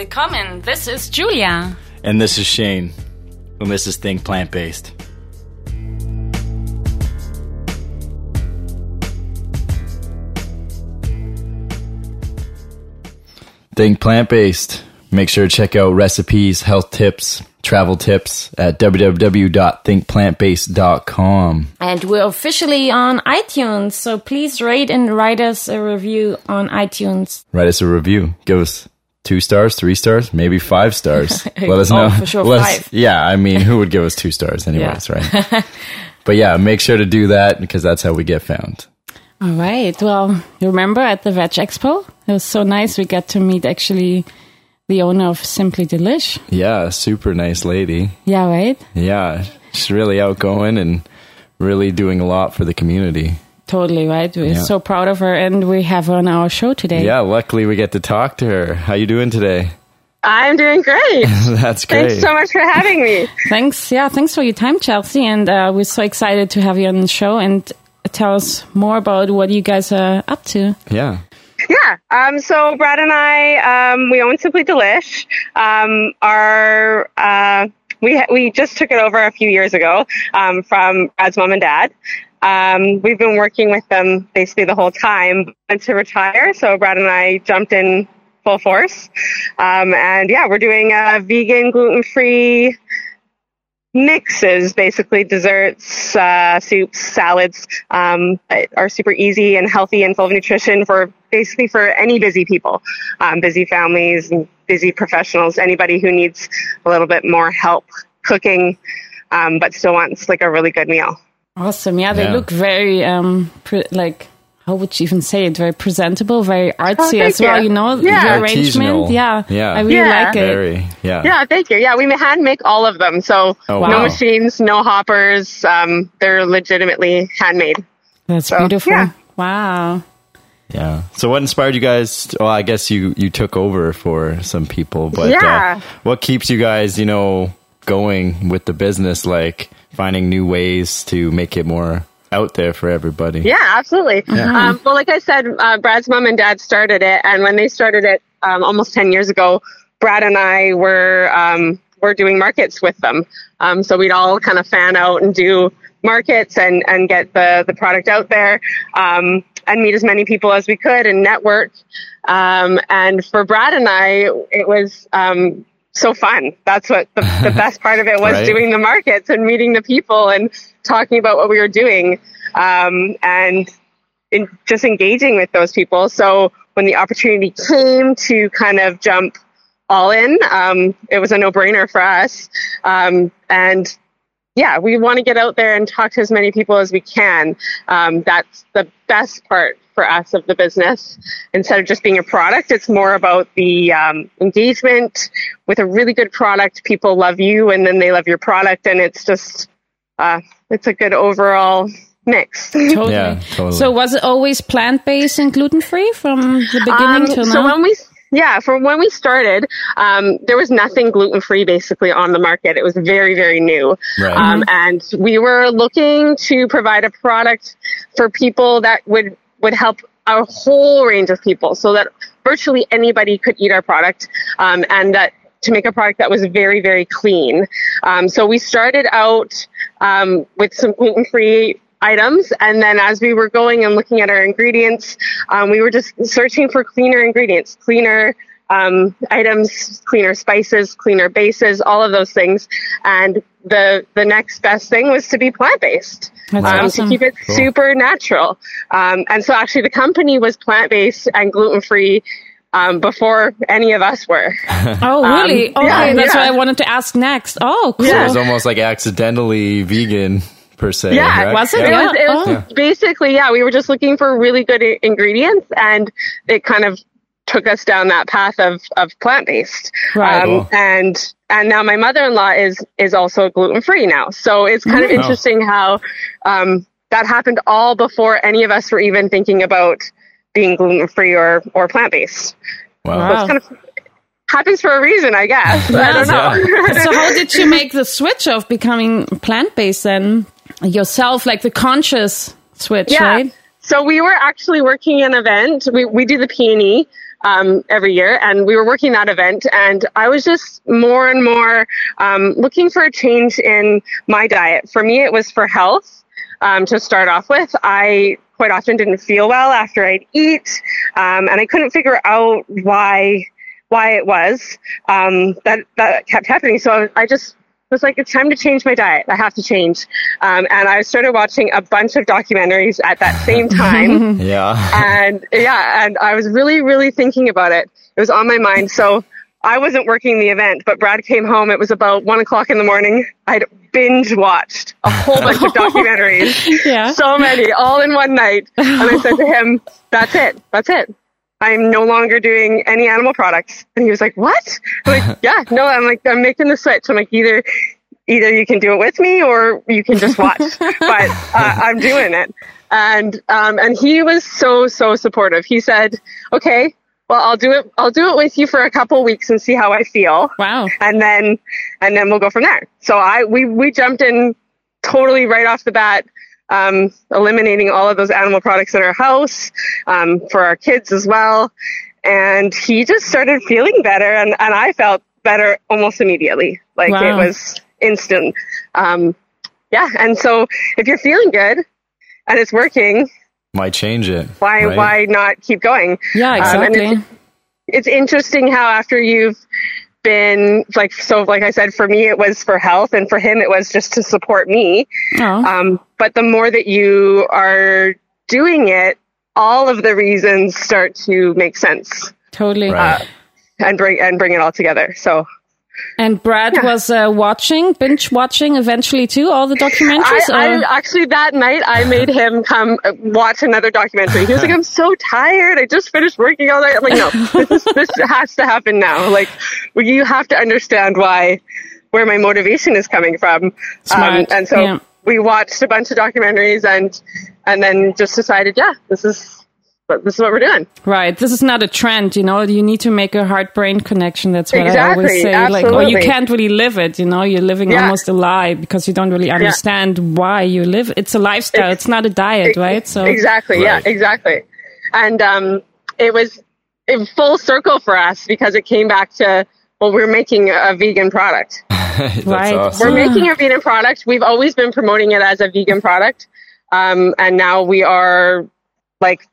Willkommen. This is Julia. And this is Shane. And this is Think Plant Based. Think Plant Based. Make sure to check out recipes, health tips, travel tips at www.thinkplantbased.com. And we're officially on iTunes, so please rate and write us a review on iTunes. Write us a review. Give us two stars, three stars, maybe five stars. Let us Oh, know. for sure, Let us- five. yeah, I mean, who would give us two stars anyways, Yeah. right? but yeah, make sure to do that because that's how we get found. All right. Well, you remember at the Veg Expo? It was so nice. We got to meet actually the owner of Simply Delish. Yeah, super nice lady. Yeah, right? Yeah, she's really outgoing and really doing a lot for the community. Totally, right? We're Yeah. so proud of her, and we have her on our show today. Yeah, luckily we get to talk to her. How you doing today? I'm doing great. That's great. Thanks so much for having me. Thanks. Yeah, thanks for your time, Chelsea. And uh, we're so excited to have you on the show and tell us more about what you guys are up to. Yeah. Yeah. Um, so Brad and I, um, we own Simply Delish. Um, our, uh, we, we just took it over a few years ago, um, from Brad's mom and dad. Um, we've been working with them basically the whole time and to retire. So Brad and I jumped in full force. Um, and yeah, we're doing a vegan, gluten-free mixes, basically desserts, uh, soups, salads, um, are super easy and healthy and full of nutrition for basically for any busy people, um, busy families, and busy professionals, anybody who needs a little bit more help cooking, um, but still wants like a really good meal. Awesome. Yeah, they Yeah. look very, um, pre- like, how would you even say it? Very presentable, very artsy Oh, as well, you. you know? Yeah. The arrangement. Yeah. Yeah. I really Yeah. like it. Very. Yeah. Yeah, thank you. Yeah, we hand make all of them. So Oh, no machines, no hoppers. Um, they're legitimately handmade. That's So, beautiful. yeah. Wow. Yeah. So what inspired you guys? Well, I guess you you took over for some people, but Yeah. uh, what keeps you guys, you know, going with the business? Like finding new ways to make it more out there for everybody. Yeah, absolutely. Um, well, like I said, uh, Brad's mom and dad started it, and when they started it um, almost ten years ago, Brad and I were um, were doing markets with them. Um, so we'd all kind of fan out and do markets and and get the the product out there. Um, and meet as many people as we could and network. Um, and for Brad and I, it was um, so fun. That's what the, the best part of it was Right. doing the markets and meeting the people and talking about what we were doing um, and in, just engaging with those people. So when the opportunity came to kind of jump all in, um, it was a no brainer for us. Um, and yeah, we want to get out there and talk to as many people as we can. Um, that's the best part for us of the business. Instead of just being a product, it's more about the um, engagement with a really good product. People love you, and then they love your product, and it's just uh, it's a good overall mix. Totally. Yeah, totally. So was it always plant based and gluten free from the beginning Um, till so now? when we yeah, from when we started, um, there was nothing gluten free basically on the market. It was very, very new. Right. Um, and we were looking to provide a product for people that would, would help a whole range of people so that virtually anybody could eat our product. Um, and that to make a product that was very, very clean. Um, so we started out, um, with some gluten free items. And then as we were going and looking at our ingredients, um, we were just searching for cleaner ingredients, cleaner um, items, cleaner spices, cleaner bases, all of those things. And the the next best thing was to be plant based. Um, awesome. to keep it super natural. Um, and so actually the company was plant based and gluten free um, before any of us were. Oh, really? Um, okay, yeah, that's yeah. what I wanted to ask next. Oh, cool. So it was almost like accidentally vegan per se. Yeah, right? was it? It was, it was Oh. basically, yeah, we were just looking for really good i- ingredients and it kind of took us down that path of, of plant based. Right. Cool. and, and now my mother-in-law is, is also gluten free now. So it's kind of Oh. interesting how, um, that happened all before any of us were even thinking about being gluten free or, or plant based. Wow. Wow. It's kind of happens for a reason, I guess. I don't know. so how did you make the switch of becoming plant based then yourself, like the conscious switch, Yeah. right? So we were actually working an event. We we do the PNE um, every year, and we were working that event. And I was just more and more um, looking for a change in my diet. For me, it was for health. Um, to start off with, I quite often didn't feel well after I'd eat, um, and I couldn't figure out why why it was um, that that kept happening. So I just was like, it's time to change my diet. I have to change. Um, and I started watching a bunch of documentaries at that same time. Yeah. and yeah, and I was really, really thinking about it. It was on my mind. So I wasn't working the event, but Brad came home. It was about one o'clock in the morning. I'd binge watched a whole bunch of documentaries. Yeah. So many, all in one night. And I said to him, that's it. That's it. I'm no longer doing any animal products. And he was like, what? I'm like, yeah, no, I'm like, I'm making the switch. I'm like, either, either you can do it with me or you can just watch, but uh, I'm doing it. And, um, and he was so, so supportive. He said, okay, well, I'll do it, I'll do it with you for a couple weeks and see how I feel. Wow. And then, and then we'll go from there. So I, we, we jumped in totally right off the bat um, eliminating all of those animal products in our house um, for our kids as well. And he just started feeling better, and, and I felt better almost immediately. Like Wow. it was instant. Um, yeah, and so if you're feeling good and it's working, why change it. why right? why not keep going? Yeah, Um, and exactly. it's interesting how after you've been like so like i said for me it was for health and for him it was just to support me oh, um, but the more that you are doing it all of the reasons start to make sense totally. Right. and bring and bring it all together so And Brad was uh, watching, binge watching eventually too, all the documentaries? I, I actually that night I made him come uh, watch another documentary. He was like, "I'm so tired. I just finished working all night." I'm like, "No, this, is, this has to happen now. Like, you have to understand why, where my motivation is coming from." Smart, and so yeah. we watched a bunch of documentaries and and then just decided, yeah, this is this is what we're doing. Right. This is not a trend, you know. You need to make a heart brain connection. That's what I always Exactly, say. Like, or you can't really live it, you know. You're living Yeah. almost a lie because you don't really understand why you live. It's a lifestyle. It's not a diet, right? So exactly, Right. yeah, exactly. And um, it was in full circle for us because it came back to well, we're making a vegan product. That's Right. awesome. We're making a vegan product. We've always been promoting it as a vegan product, um, and now we are like,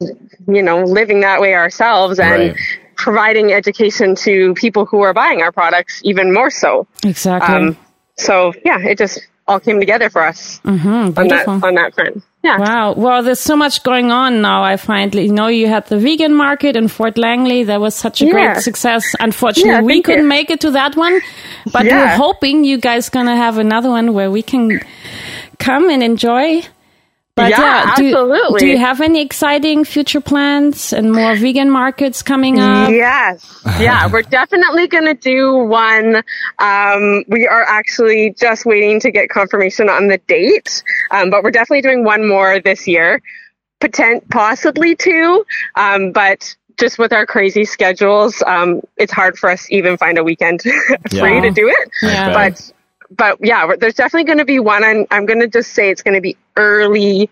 you know, living that way ourselves and Right. providing education to people who are buying our products even more so. exactly. Um, so yeah, it just all came together for us hmm on that on that front. Yeah. Wow. Well, there's so much going on now. I find, you know, you had the vegan market in Fort Langley. That was such a Yeah. great success. Unfortunately, Yeah, we couldn't you. make it to that one, but Yeah. we're hoping you guys gonna have another one where we can come and enjoy. But Yeah, do, absolutely. do you have any exciting future plans and more vegan markets coming up? Yes. Yeah, we're definitely going to do one. Um, we are actually just waiting to get confirmation on the date, um, but we're definitely doing one more this year, potent, possibly two. Um, but just with our crazy schedules, um, it's hard for us to even find a weekend free Yeah. to do it. Yeah. But but yeah, there's definitely going to be one. And I'm going to just say it's going to be early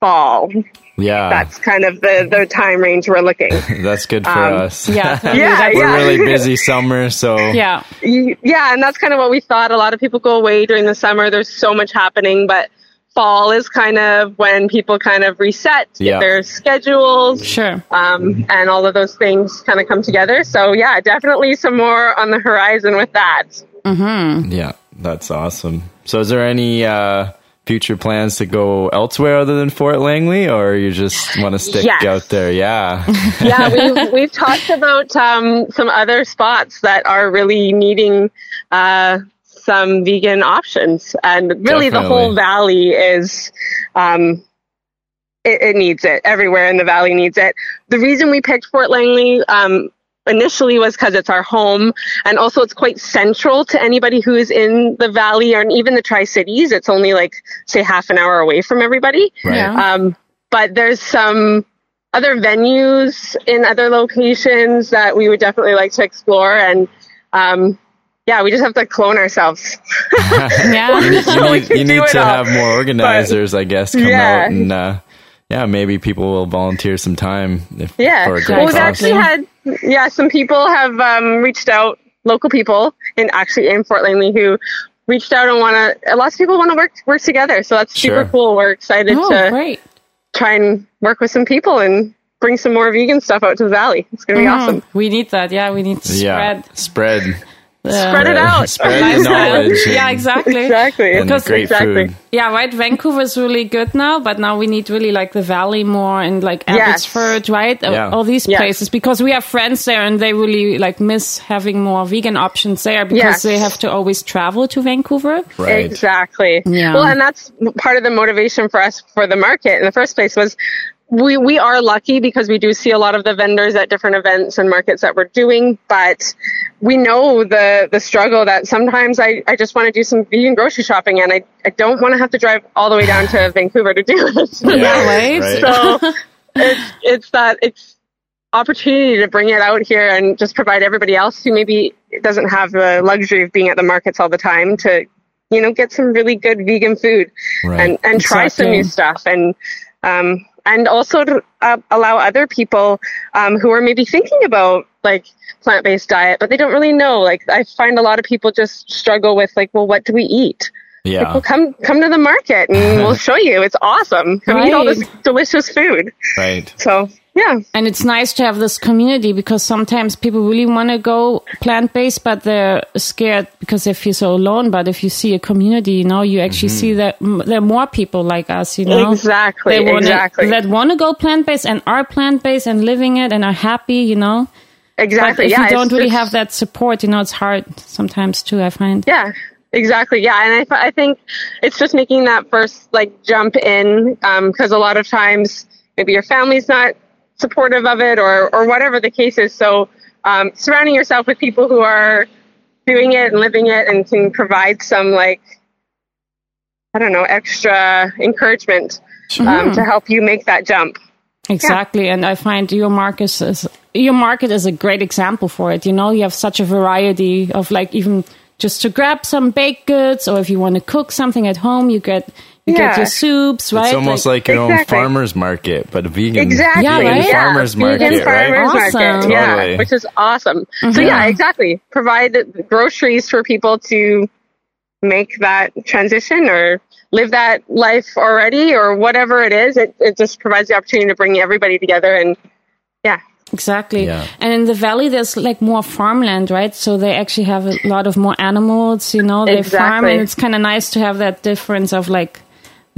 fall. Yeah. That's kind of the the time range we're looking. That's good for Um, us. Yeah, totally. Yeah, We're yeah. really busy summer, so yeah. Yeah, and that's kind of what we thought. A lot of people go away during the summer. There's so much happening, but fall is kind of when people kind of reset Yeah. their schedules. Sure. Um, and all of those things kind of come together. So yeah, definitely some more on the horizon with that. yeah, that's awesome. So, is there any uh, future plans to go elsewhere other than Fort Langley, or you just want to stick Yes. out there? Yeah, yeah, we've we've talked about um, some other spots that are really needing uh, some vegan options, and really the whole valley is. Um, it, it needs it. Everywhere in the valley needs it. The reason we picked Fort Langley um, initially was because it's our home, and also it's quite central to anybody who is in the valley or even the Tri Cities. It's only like say half an hour away from everybody. right. Yeah. Um, but there's some other venues in other locations that we would definitely like to explore. And um, yeah, we just have to clone ourselves. Yeah. you, So we need, you need to all. have more organizers, I guess, come Yeah. out and uh, yeah, maybe people will volunteer some time. If, Yeah. for a great Well, we've cause. actually had, yeah, some people have um, reached out, local people in actually in Fort Langley who reached out and want to, lots of people want to work, work together. So that's super cool. We're excited Oh, to great. try and work with some people and bring some more vegan stuff out to the valley. It's going to be Mhm. awesome. We need that. Yeah, we need to yeah, spread. spread, the Spread it out. spread the lifestyle. knowledge. Yeah, exactly. Exactly. And Because- great exactly. food. Yeah, right. Vancouver's really good now, but now we need really like the valley more and like Yes. Abbotsford, right? Uh, Yeah. All these Yes. places because we have friends there and they really like miss having more vegan options there because Yes. they have to always travel to Vancouver. Right. Exactly. Yeah. Well, and that's part of the motivation for us for the market in the first place was we, we are lucky because we do see a lot of the vendors at different events and markets that we're doing, but we know the, the struggle that sometimes I, I just want to do some vegan grocery shopping and I, I don't want to have to drive all the way down to Vancouver to do it. Yeah, right? so it's, it's that, it's opportunity to bring it out here and just provide everybody else who maybe doesn't have the luxury of being at the markets all the time to, you know, get some really good vegan food Right. and, and try some new stuff and, um, and also to uh, allow other people um, who are maybe thinking about like plant-based diet, but they don't really know. Like I find a lot of people just struggle with like, well, what do we eat? yeah. Well, come come to the market and we'll show you. It's awesome. Come eat all this delicious food. Right. So yeah, And it's nice to have this community because sometimes people really want to go plant based, but they're scared because they feel so alone. But if you see a community, you know, you actually see mm-hmm. that there are more people like us, you know, Exactly, They wanna, exactly. that want to go plant based and are plant based and living it and are happy, you know. exactly. But if yeah, you don't it's- really it's- have that support, you know, it's hard sometimes too. I find. Yeah, exactly. Yeah, and I, I think it's just making that first like jump in um, because a lot of times maybe your family's not supportive of it or or whatever the case is. So um, surrounding yourself with people who are doing it and living it and can provide some like I don't know extra encouragement um, to help you make that jump. Exactly, and I find your market is your market is a great example for it. You know, you have such a variety of like even just to grab some baked goods, or if you want to cook something at home, you get you get Yeah. your soups, right? It's almost like, your own farmer's market, but a vegan. Exactly. Yeah, vegan right? farmer's Vegan market, right? farmers Awesome. market. Yeah, Totally. which is awesome. So mm-hmm. yeah, exactly. Provide groceries for people to make that transition or live that life already or whatever it is. It, it just provides the opportunity to bring everybody together and yeah. Exactly. Yeah. And in the valley, there's like more farmland, right? So they actually have a lot of more animals, you know, they farm. And it's kind of nice to have that difference of like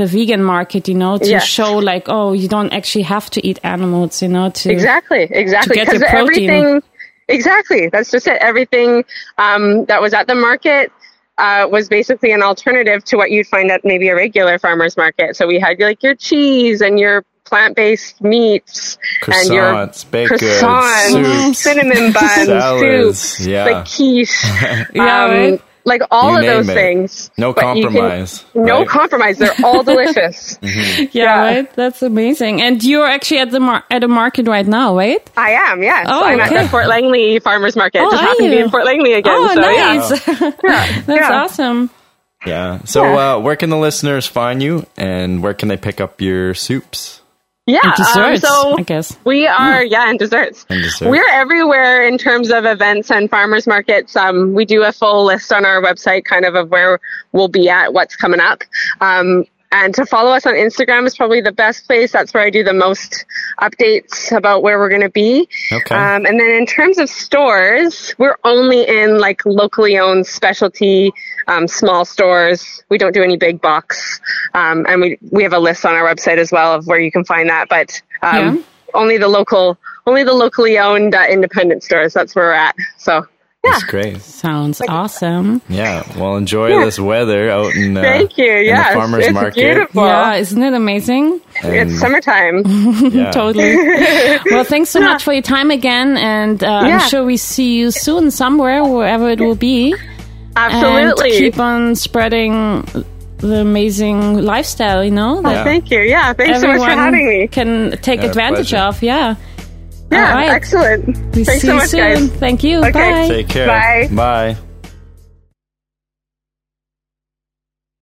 the vegan market, you know, to Yes. show like, oh, you don't actually have to eat animals, you know, to. Exactly, exactly. get your Because protein. everything, exactly. That's just it. Everything um, that was at the market uh, was basically an alternative to what you'd find at maybe a regular farmer's market. So we had like your cheese and your plant-based meats and your Croissants, baked goods, croissants, soups, cinnamon buns, salads, soups, yeah. like quiche, Yeah, um, right? Like all You of those it. things. No But you can- compromise, no right? compromise. They're all delicious. Yeah, Yeah. right. That's amazing. And you're actually at the mar- at a market right now, right? I am, yes. Oh, I'm at the Fort Langley Farmers Market. Oh, Just are happened to be in Fort Langley again. oh, so, nice. Yeah. That's Yeah. awesome. Yeah. So, Yeah. Uh, where can the listeners find you, and where can they pick up your soups? Yeah. And um, so I guess. we are, yeah, and desserts. And desserts. We're everywhere in terms of events and farmers markets. Um, we do a full list on our website, kind of of where we'll be at, what's coming up. Um, and to follow us on Instagram is probably the best place. That's where I do the most updates about where we're going to be. Okay. Um, and then in terms of stores, we're only in like locally owned specialty um, small stores. We don't do any big box. Um, and we we have a list on our website as well of where you can find that. But um, Yeah. only the local, only the locally owned uh, independent stores. That's where we're at. So yeah. That's great. Sounds awesome. Yeah. Well, enjoy Yeah. this weather out in. Uh, Thank you. in Yeah, the farmers it's market. beautiful. Yeah, isn't it amazing? And- It's summertime. yeah. Totally. well, thanks so much for your time again, and uh, Yeah. I'm sure we see you soon somewhere, wherever it will be. Absolutely. And keep on spreading the amazing lifestyle, you know, Oh, Thank you. Yeah. Thanks so much for having me. can take Yeah, advantage pleasure. of. Yeah. Yeah. All right. Excellent. We Thanks see so you much, soon. guys. Thank you. Okay. Bye. Take care. Bye. Bye.